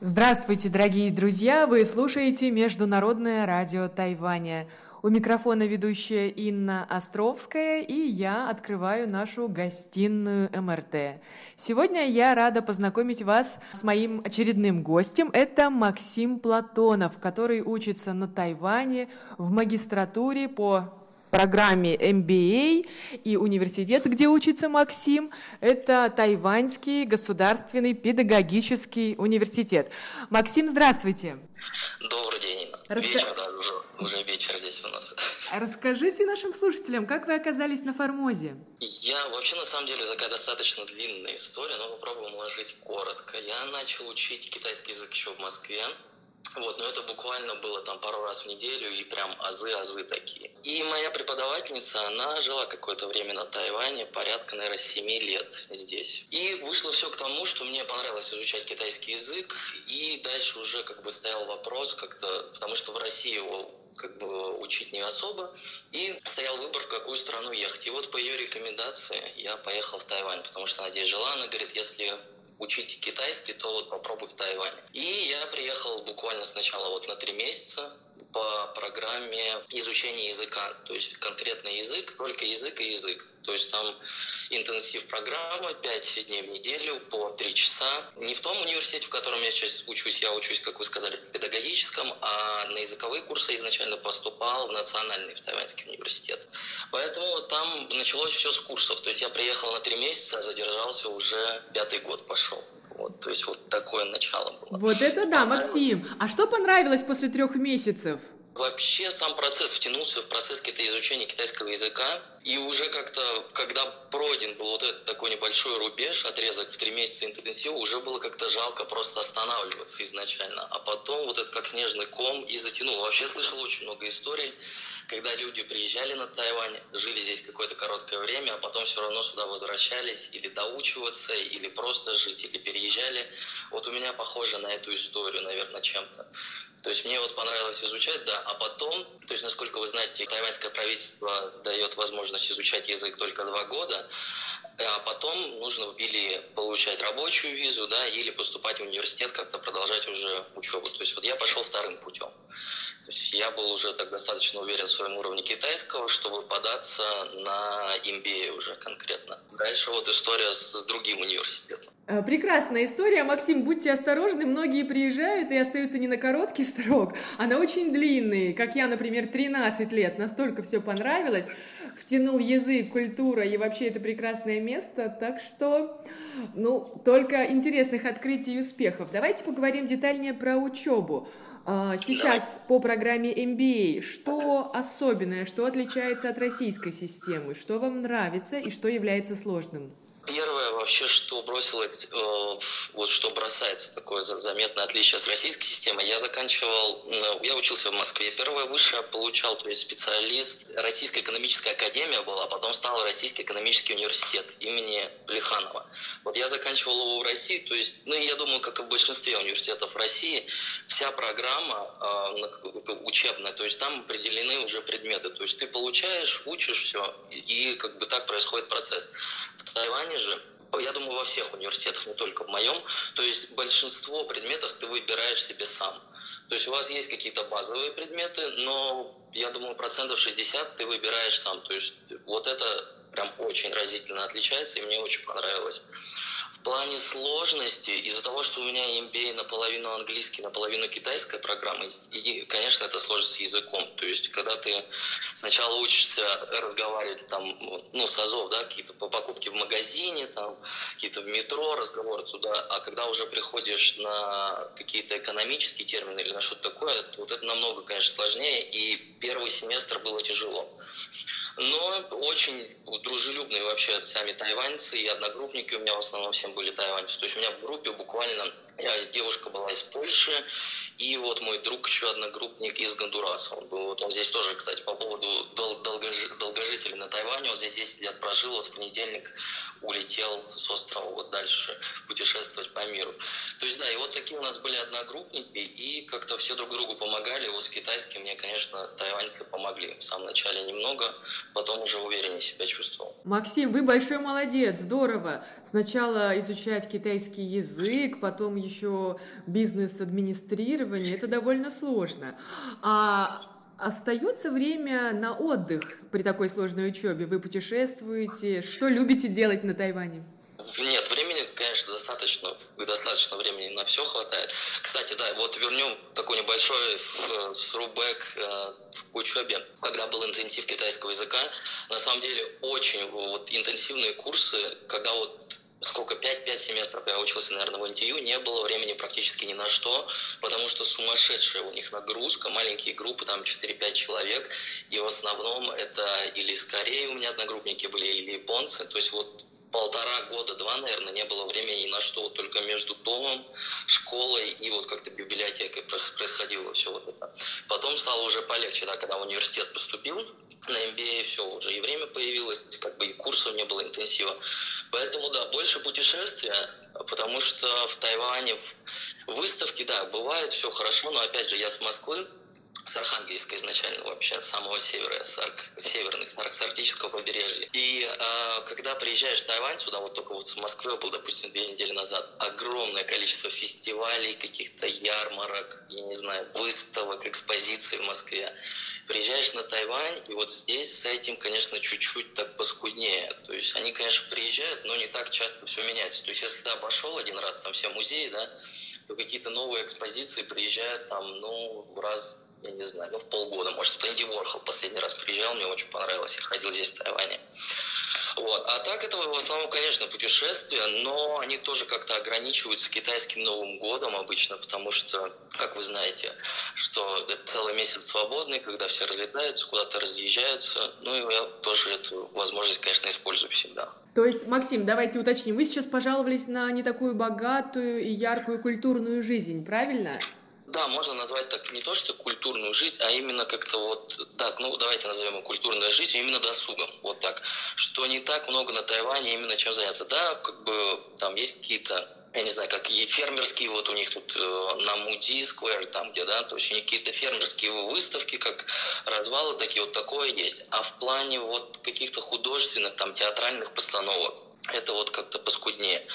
Здравствуйте, дорогие друзья! Вы слушаете Международное радио Тайваня. У микрофона ведущая Инна Островская, и я открываю нашу гостиную МРТ. Сегодня я рада познакомить вас с моим очередным гостем. Это Максим Платонов, который учится на Тайване в магистратуре по программе MBA и университет, где учится Максим, это Тайваньский государственный педагогический университет. Максим, здравствуйте. Добрый день. Раска... Вечер, да, уже, уже вечер здесь у нас. Расскажите нашим слушателям, как вы оказались на Формозе? Я вообще, на самом деле, такая достаточно длинная история, но попробуем уложить коротко. Я начал учить китайский язык еще в Москве. Вот, но это буквально было там пару раз в неделю и прям азы-азы такие. И моя преподавательница, она жила какое-то время на Тайване, порядка, наверное, 7 лет здесь. И вышло все к тому, что мне понравилось изучать китайский язык, и дальше уже как бы стоял вопрос как-то, потому что в России его как бы учить не особо, и стоял выбор, в какую страну ехать. И вот по ее рекомендации я поехал в Тайвань, потому что она здесь жила, она говорит, если учить китайский, то вот попробуй в Тайване. И я приехал буквально сначала вот на три месяца по программе изучения языка, то есть конкретный язык, только язык и язык. То есть там интенсив программа, 5 дней в неделю по 3 часа. Не в том университете, в котором я сейчас учусь, я учусь, как вы сказали, в педагогическом, а на языковые курсы изначально поступал в национальный, в Тайваньский университет. Поэтому там началось все с курсов. То есть я приехал на 3 месяца, задержался уже пятый год пошел. Вот, то есть вот такое начало было. Вот это да, Максим. А что понравилось после трех месяцев? Вообще сам процесс втянулся в процесс какие-то изучения китайского языка. И уже как-то, когда пройден был вот этот такой небольшой рубеж, отрезок в три месяца интенсива, уже было как-то жалко просто останавливаться изначально. А потом вот это как снежный ком и затянул. Вообще слышал очень много историй, когда люди приезжали на Тайвань, жили здесь какое-то короткое время, а потом все равно сюда возвращались или доучиваться, или просто жить, или переезжали. Вот у меня похоже на эту историю, наверное, чем-то. То есть мне вот понравилось изучать, да, а потом, то есть, насколько вы знаете, тайваньское правительство дает возможность изучать язык только два года, а потом нужно или получать рабочую визу, да, или поступать в университет, как-то продолжать уже учебу. То есть вот я пошел вторым путем. То есть я был уже так достаточно уверен в своем уровне китайского, чтобы податься на MBA уже конкретно. Дальше вот история с другим университетом. Э, прекрасная история. Максим, будьте осторожны. Многие приезжают и остаются не на короткий срок, а на очень длинный. Как я, например, 13 лет. Настолько все понравилось. Втянул язык, культура и вообще это прекрасное место. Так что, ну, только интересных открытий и успехов. Давайте поговорим детальнее про учебу. А, сейчас по программе MBA, что особенное, что отличается от российской системы, что вам нравится и что является сложным? Первое вообще, что бросилось, э, вот что бросается такое заметное отличие с российской системой, я заканчивал, ну, я учился в Москве, первое высшее получал, то есть специалист, Российская экономическая академия была, а потом стал Российский экономический университет имени Плеханова. Вот я заканчивал его в России, то есть, ну я думаю, как и в большинстве университетов России, вся программа э, учебная, то есть там определены уже предметы, то есть ты получаешь, учишь все, и как бы так происходит процесс. В Тайване же, я думаю, во всех университетах, не только в моем, то есть большинство предметов ты выбираешь себе сам. То есть у вас есть какие-то базовые предметы, но я думаю, процентов 60 ты выбираешь сам. То есть вот это прям очень разительно отличается, и мне очень понравилось. В плане сложности, из-за того, что у меня MBA наполовину английский, наполовину китайская программа, и, конечно, это сложность с языком. То есть, когда ты сначала учишься разговаривать там, ну, с азов, да, какие-то по покупке в магазине, там, какие-то в метро, разговоры туда, а когда уже приходишь на какие-то экономические термины или на что-то такое, вот это намного, конечно, сложнее, и первый семестр было тяжело но очень дружелюбные вообще сами тайваньцы и одногруппники у меня в основном всем были тайваньцы. То есть у меня в группе буквально я, девушка была из Польши, И вот мой друг, еще одногруппник из Гондураса. Он был, вот он здесь тоже, кстати, по поводу дол долгожи долгожителей на Тайване. Он здесь 10 лет прожил, вот в понедельник улетел с острова вот дальше путешествовать по миру. То есть, да, и вот такие у нас были одногруппники, и как-то все друг другу помогали. Вот с китайским мне, конечно, тайваньцы помогли. В самом начале немного, потом уже увереннее себя чувствовал. Максим, вы большой молодец, здорово. Сначала изучать китайский язык, потом еще бизнес-администрирование. Это довольно сложно. А Остается время на отдых при такой сложной учебе? Вы путешествуете? Что любите делать на Тайване? Нет, времени, конечно, достаточно, достаточно времени на все хватает. Кстати, да, вот вернем такой небольшой срубэк э, в учебе. Когда был интенсив китайского языка, на самом деле очень вот интенсивные курсы, когда вот сколько, 5-5 семестров я учился, наверное, в НТЮ, не было времени практически ни на что, потому что сумасшедшая у них нагрузка, маленькие группы, там 4-5 человек, и в основном это или из Кореи у меня одногруппники были, или японцы, то есть вот полтора года, два, наверное, не было времени ни на что, только между домом, школой и вот как-то библиотекой происходило все вот это. Потом стало уже полегче, да, когда в университет поступил, на MBA все, уже и время появилось, как бы и курсов не было интенсива. Поэтому, да, больше путешествия, потому что в Тайване выставки, да, бывает все хорошо, но опять же, я с Москвы, с Архангельска изначально вообще, с самого севера, с, арк, северных, с арктического побережья. И э, когда приезжаешь в Тайвань, сюда вот только вот в Москве был, допустим, две недели назад, огромное количество фестивалей, каких-то ярмарок, я не знаю, выставок, экспозиций в Москве. Приезжаешь на Тайвань, и вот здесь с этим, конечно, чуть-чуть так поскуднее. То есть они, конечно, приезжают, но не так часто все меняется. То есть если ты обошел один раз там все музеи, да, то какие-то новые экспозиции приезжают там, ну, раз я не знаю, ну, в полгода. Может, вот Энди Ворхол последний раз приезжал, мне очень понравилось. Я ходил здесь, в Тайване. Вот. А так это в основном, конечно, путешествия, но они тоже как-то ограничиваются китайским Новым годом обычно, потому что, как вы знаете, что целый месяц свободный, когда все разлетаются, куда-то разъезжаются. Ну и я тоже эту возможность, конечно, использую всегда. То есть, Максим, давайте уточним, вы сейчас пожаловались на не такую богатую и яркую культурную жизнь, правильно? Да, можно назвать так не то, что культурную жизнь, а именно как-то вот, так, ну давайте назовем ее культурной жизнью, именно досугом, вот так. Что не так много на Тайване именно чем заняться. Да, как бы там есть какие-то я не знаю, как и фермерские, вот у них тут э, на Муди Сквер, там где, да, то есть у них какие-то фермерские выставки, как развалы такие, вот такое есть. А в плане вот каких-то художественных, там, театральных постановок, это вот как-то поскуднее.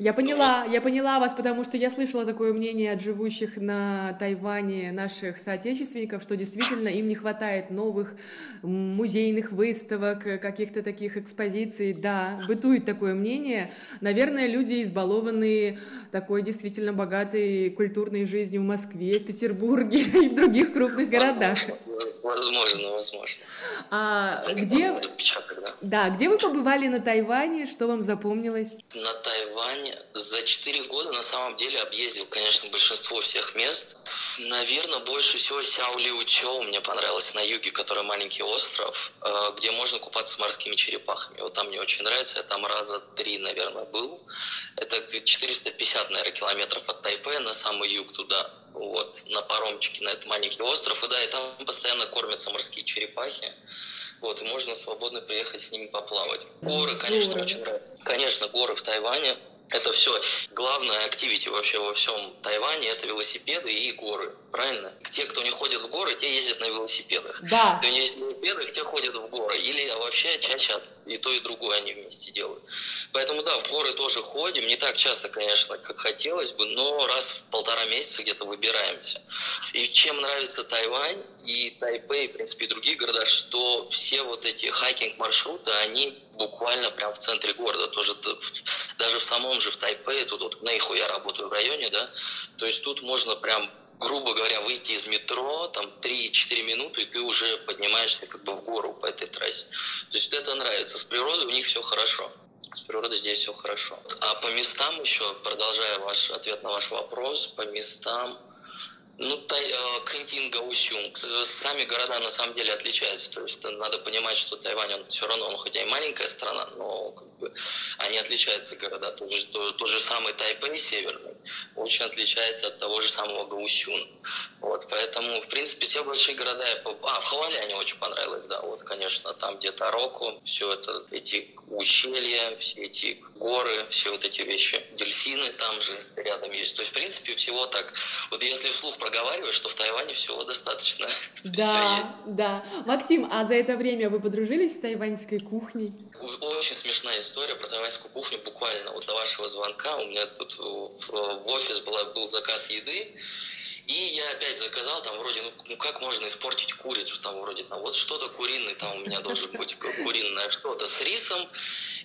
Я поняла, я поняла вас, потому что я слышала такое мнение от живущих на Тайване наших соотечественников, что действительно им не хватает новых музейных выставок, каких-то таких экспозиций. Да, бытует такое мнение. Наверное, люди избалованные такой действительно богатой культурной жизнью в Москве, в Петербурге и в других крупных городах. Возможно, возможно. А где... да. да, где вы побывали на Тайване? Что вам запомнилось? На Тайване за четыре года на самом деле объездил, конечно, большинство всех мест. Наверное, больше всего Сяо Чоу мне понравилось на юге, который маленький остров, э, где можно купаться с морскими черепахами. Вот там мне очень нравится. Я там раза три, наверное, был. Это 450, наверное, километров от Тайпе на самый юг туда вот, на паромчике на этот маленький остров. И да, и там постоянно кормятся морские черепахи. Вот, и можно свободно приехать с ними поплавать. Горы, конечно, горы. очень нравятся. Конечно, горы в Тайване. Это все. Главное активити вообще во всем Тайване это велосипеды и горы. Правильно? Те, кто не ходит в горы, те ездят на велосипедах. Да. Кто не ездит на велосипедах, те ходят в горы. Или вообще чаще и то, и другое они вместе делают. Поэтому да, в горы тоже ходим. Не так часто, конечно, как хотелось бы, но раз в полтора месяца где-то выбираемся. И чем нравится Тайвань и Тайпэй, в принципе, и другие города, что все вот эти хайкинг-маршруты, они буквально прям в центре города, тоже даже в самом же в Тайпе, тут вот в Нейху я работаю в районе, да, то есть тут можно прям грубо говоря, выйти из метро, там 3-4 минуты, и ты уже поднимаешься как бы в гору по этой трассе. То есть это нравится. С природой у них все хорошо. С природой здесь все хорошо. А по местам еще, продолжая ваш ответ на ваш вопрос, по местам Ну, тай, э, Кэнтин, Гаусюнг. Сами города на самом деле отличаются. То есть надо понимать, что Тайвань, он все равно, он хотя и маленькая страна, но как бы, они отличаются города. Тот же, тот, тот же самый Тайпэй северный очень отличается от того же самого Гаусюна. Вот, поэтому, в принципе, все большие города... Я... А, в Хаваляне очень понравилось, да. Вот, конечно, там где-то Року, все это, эти ущелья, все эти горы, все вот эти вещи. Дельфины там же рядом есть. То есть, в принципе, всего так. Вот если вслух проговариваешь, что в Тайване всего достаточно. Да, да. Максим, а за это время вы подружились с тайваньской кухней? Очень смешная история про тайваньскую кухню. Буквально вот до вашего звонка у меня тут в офис была, был заказ еды. И я опять заказал, там вроде, ну, ну как можно испортить курицу, там вроде, там вот что-то куриное, там у меня должен быть куриное что-то с рисом.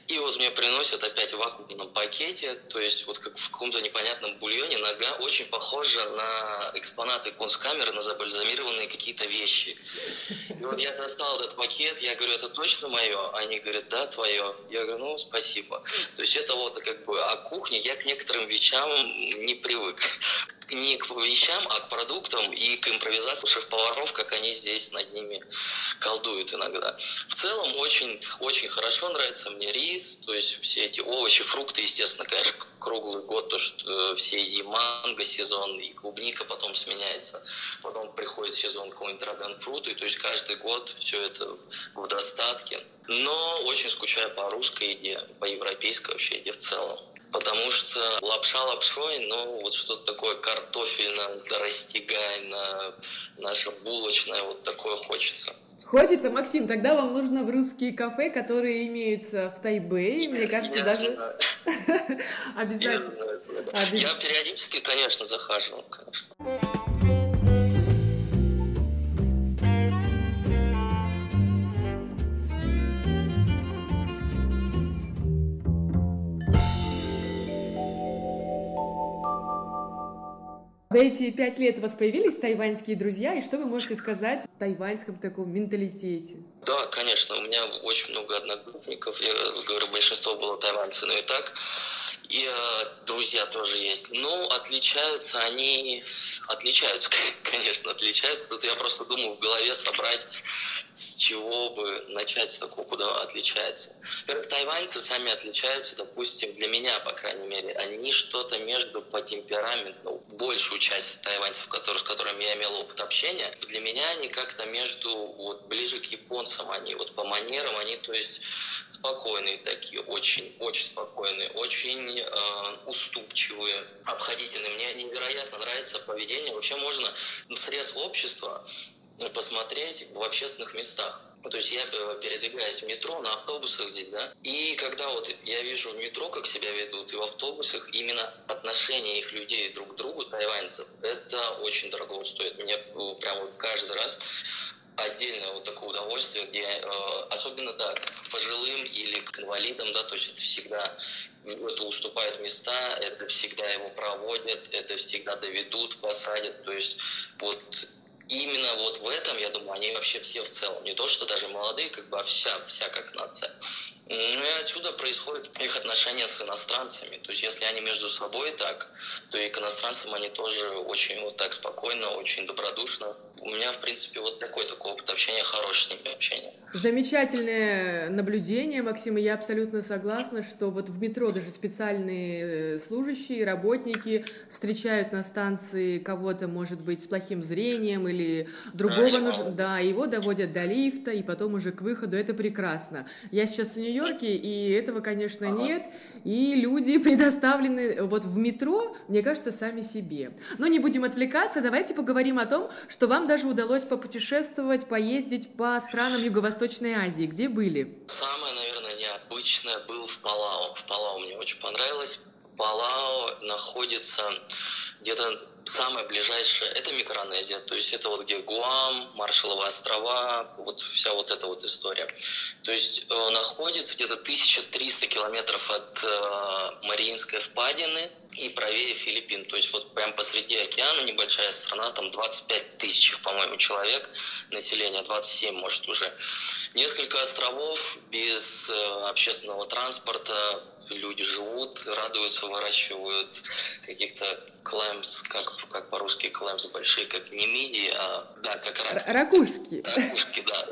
И вот мне приносят опять вакуумном пакете, то есть вот как в каком-то непонятном бульоне нога очень похожа на экспонаты конскамеры, на забальзамированные какие-то вещи. И вот я достал этот пакет, я говорю, это точно мое? Они говорят, да, твое. Я говорю, ну, спасибо. То есть это вот как бы о кухне я к некоторым вещам не привык не к вещам, а к продуктам и к импровизации шеф-поваров, как они здесь над ними колдуют иногда. В целом очень, очень хорошо нравится мне рис, то есть все эти овощи, фрукты, естественно, конечно, круглый год, то что э, все и манго сезон, и клубника потом сменяется. Потом приходит сезон какой-нибудь драгонфрута, и то есть каждый год все это в достатке. Но очень скучаю по русской еде, по европейской вообще еде в целом потому что лапша лапшой, ну, вот что-то такое картофельно, растягайно, наше булочное, вот такое хочется. Хочется, Максим, тогда вам нужно в русские кафе, которые имеются в Тайбэе, мне кажется, даже обязательно. Я периодически, конечно, захаживал, конечно. За эти пять лет у вас появились тайваньские друзья, и что вы можете сказать о тайваньском таком менталитете? Да, конечно, у меня очень много одногруппников, я говорю, большинство было тайваньцы, но и так. И э, друзья тоже есть. Ну, отличаются они, отличаются, конечно, отличаются. Тут я просто думаю в голове собрать чего бы начать с такого, куда отличается. Во-первых, тайваньцы сами отличаются, допустим, для меня, по крайней мере, они что-то между по темпераменту, ну, большую часть тайваньцев, которые, с которыми я имел опыт общения, для меня они как-то между, вот, ближе к японцам, они вот по манерам, они, то есть, спокойные такие, очень, очень спокойные, очень э, уступчивые, обходительные. Мне невероятно нравится поведение. Вообще можно срез общества посмотреть в общественных местах. То есть я передвигаюсь в метро, на автобусах здесь, да, и когда вот я вижу в метро, как себя ведут, и в автобусах, именно отношение их людей друг к другу, тайваньцев, это очень дорого стоит. Мне ну, прям каждый раз отдельное вот такое удовольствие, где э, особенно, да, пожилым или к инвалидам, да, то есть это всегда это уступают места, это всегда его проводят, это всегда доведут, посадят, то есть вот именно вот в этом, я думаю, они вообще все в целом, не то, что даже молодые, как бы, а вся, вся как нация. Ну и отсюда происходит их отношения с иностранцами. То есть если они между собой так, то и к иностранцам они тоже очень вот так спокойно, очень добродушно. У меня, в принципе, вот такой такой опыт общения, хороший с ними общение. Замечательное наблюдение, Максим, и я абсолютно согласна, что вот в метро даже специальные э, служащие, работники встречают на станции кого-то, может быть, с плохим зрением или другого, нуж... да, его доводят до лифта и потом уже к выходу. Это прекрасно. Я сейчас в нью Нью-Йорке, и этого, конечно, ага. нет. И люди предоставлены вот в метро, мне кажется, сами себе. Но не будем отвлекаться, давайте поговорим о том, что вам даже удалось попутешествовать, поездить по странам Юго-Восточной Азии. Где были? Самое, наверное, необычное был в Палау. В Палау мне очень понравилось. Палау находится где-то самое ближайшее, это Микронезия, то есть это вот где Гуам, Маршалловы острова, вот вся вот эта вот история. То есть э, находится где-то 1300 километров от э, Мариинской впадины, и правее Филиппин. То есть вот прям посреди океана небольшая страна, там 25 тысяч, по-моему, человек, население 27, может, уже. Несколько островов без э, общественного транспорта, люди живут, радуются, выращивают каких-то клэмс, как, как по-русски клэмс большие, как не мидии, а да, как рак... ракушки. Ракушки, да.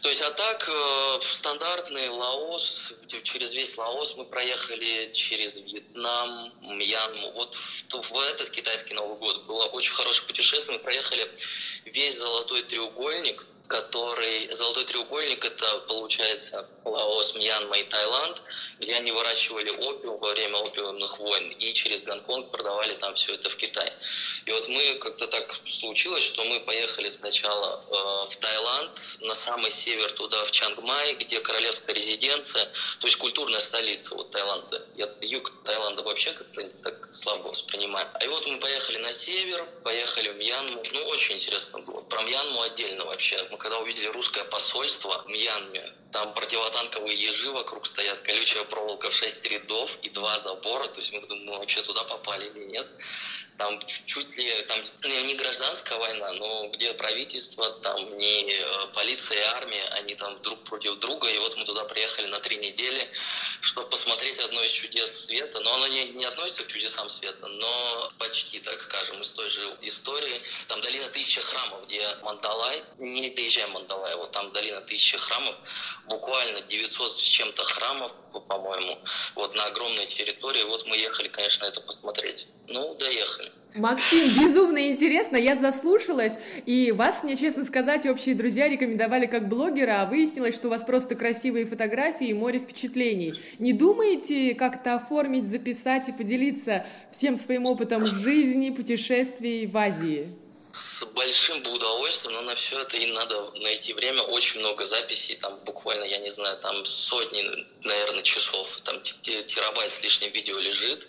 То есть, а так, э, стандартный Лаос, через весь Лаос мы проехали, через Вьетнам, Мьянму. Вот в, в этот китайский Новый год было очень хорошее путешествие. Мы проехали весь Золотой треугольник, который... Золотой треугольник – это, получается, Лаос, Мьянма и Таиланд, где они выращивали опиум во время опиумных войн и через Гонконг продавали там все это в Китай. И вот мы как-то так случилось, что мы поехали сначала э, в Таиланд, на самый север туда, в Чангмай, где королевская резиденция, то есть культурная столица вот Таиланда. Я юг Таиланда вообще как-то так слабо воспринимаю. А и вот мы поехали на север, поехали в Мьянму. Ну, очень интересно было. Про Мьянму отдельно вообще. Мы когда увидели русское посольство в Мьянме, там противотанковые ежи вокруг стоят, колючая проволока в шесть рядов и два забора. То есть мы думаем, мы вообще туда попали или нет там чуть ли, там ну, не гражданская война, но где правительство, там не э, полиция и армия, они там друг против друга, и вот мы туда приехали на три недели, чтобы посмотреть одно из чудес света, но оно не, не относится к чудесам света, но почти, так скажем, из той же истории. Там долина тысячи храмов, где Мандалай, не доезжаем Мандалай, вот там долина тысячи храмов, буквально 900 с чем-то храмов, по-моему, вот на огромной территории, вот мы ехали, конечно, это посмотреть. Ну, доехали. Максим, безумно интересно, я заслушалась, и вас, мне честно сказать, общие друзья рекомендовали как блогера, а выяснилось, что у вас просто красивые фотографии и море впечатлений. Не думаете как-то оформить, записать и поделиться всем своим опытом жизни, путешествий в Азии? С большим бы удовольствием, но на все это и надо найти время. Очень много записей, там буквально, я не знаю, там сотни, наверное, часов, там терабайт с лишним видео лежит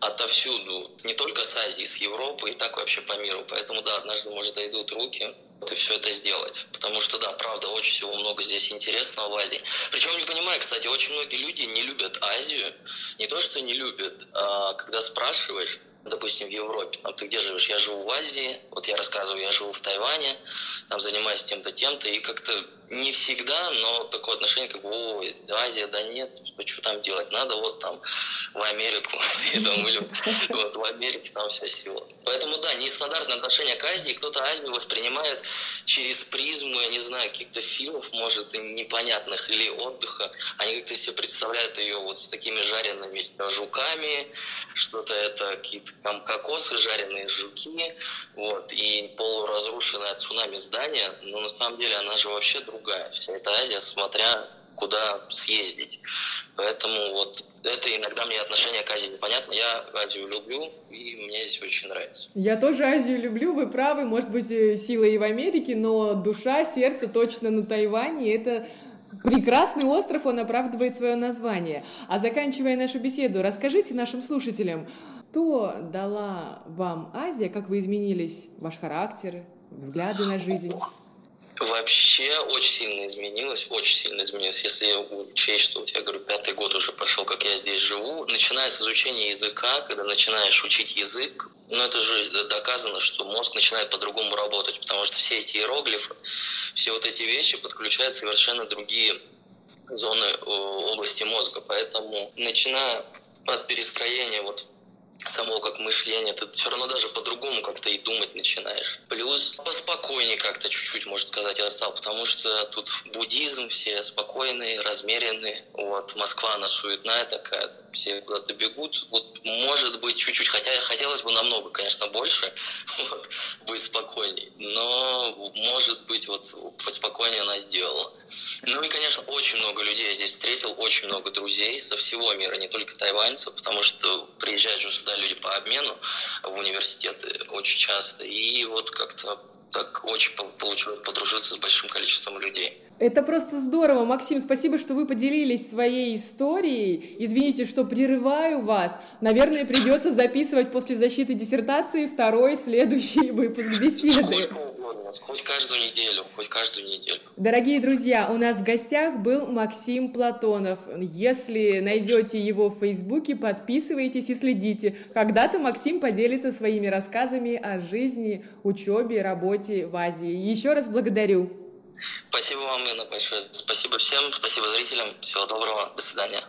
отовсюду, не только с Азии, с Европы и так вообще по миру. Поэтому, да, однажды, может, дойдут руки и все это сделать. Потому что, да, правда, очень всего много здесь интересного в Азии. Причем, не понимаю, кстати, очень многие люди не любят Азию. Не то, что не любят, а когда спрашиваешь, допустим, в Европе, там, ты где живешь? Я живу в Азии, вот я рассказываю, я живу в Тайване, там занимаюсь тем-то, тем-то, и как-то не всегда, но такое отношение, как о, Азия, да нет, что там делать, надо вот там в Америку, думаю, вот в Америке там вся сила. Поэтому, да, нестандартное отношение к Азии, кто-то Азию воспринимает через призму, я не знаю, каких-то фильмов, может, непонятных, или отдыха, они как-то себе представляют ее вот с такими жареными жуками, что-то это какие-то там кокосы, жареные жуки, вот, и полуразрушенное от цунами здание, но на самом деле она же вообще другая другая вся эта Азия, смотря куда съездить. Поэтому вот это иногда мне отношение к Азии непонятно. Я Азию люблю, и мне здесь очень нравится. Я тоже Азию люблю, вы правы, может быть, э, сила и в Америке, но душа, сердце точно на Тайване. Это прекрасный остров, он оправдывает свое название. А заканчивая нашу беседу, расскажите нашим слушателям, что дала вам Азия, как вы изменились, ваш характер, взгляды на жизнь? Вообще очень сильно изменилось, очень сильно изменилось. Если учесть, что я говорю, пятый год уже пошел, как я здесь живу, начиная с изучения языка, когда начинаешь учить язык, ну это же доказано, что мозг начинает по-другому работать, потому что все эти иероглифы, все вот эти вещи подключают совершенно другие зоны э, области мозга. Поэтому начиная от перестроения вот самого как мышления, ты все равно даже по-другому как-то и думать начинаешь. Плюс поспокойнее как-то чуть-чуть, может сказать, я стал, потому что тут буддизм, все спокойные, размеренные. Вот, Москва, она суетная такая, все куда-то бегут. Вот, может быть, чуть-чуть, хотя хотелось бы намного, конечно, больше, вот, быть спокойней. Но, может быть, вот, спокойнее она сделала. Ну и, конечно, очень много людей я здесь встретил, очень много друзей со всего мира, не только тайваньцев, потому что приезжают же сюда люди по обмену в университеты очень часто. И вот как-то так очень получилось подружиться с большим количеством людей. Это просто здорово. Максим, спасибо, что вы поделились своей историей. Извините, что прерываю вас. Наверное, придется записывать после защиты диссертации второй следующий выпуск беседы. Сколько угодно, хоть каждую неделю, хоть каждую неделю. Дорогие друзья, у нас в гостях был Максим Платонов. Если найдете его в Фейсбуке, подписывайтесь и следите. Когда-то Максим поделится своими рассказами о жизни, учебе, работе в Азии. Еще раз благодарю. Спасибо вам, Инна, большое. Спасибо всем, спасибо зрителям. Всего доброго, до свидания.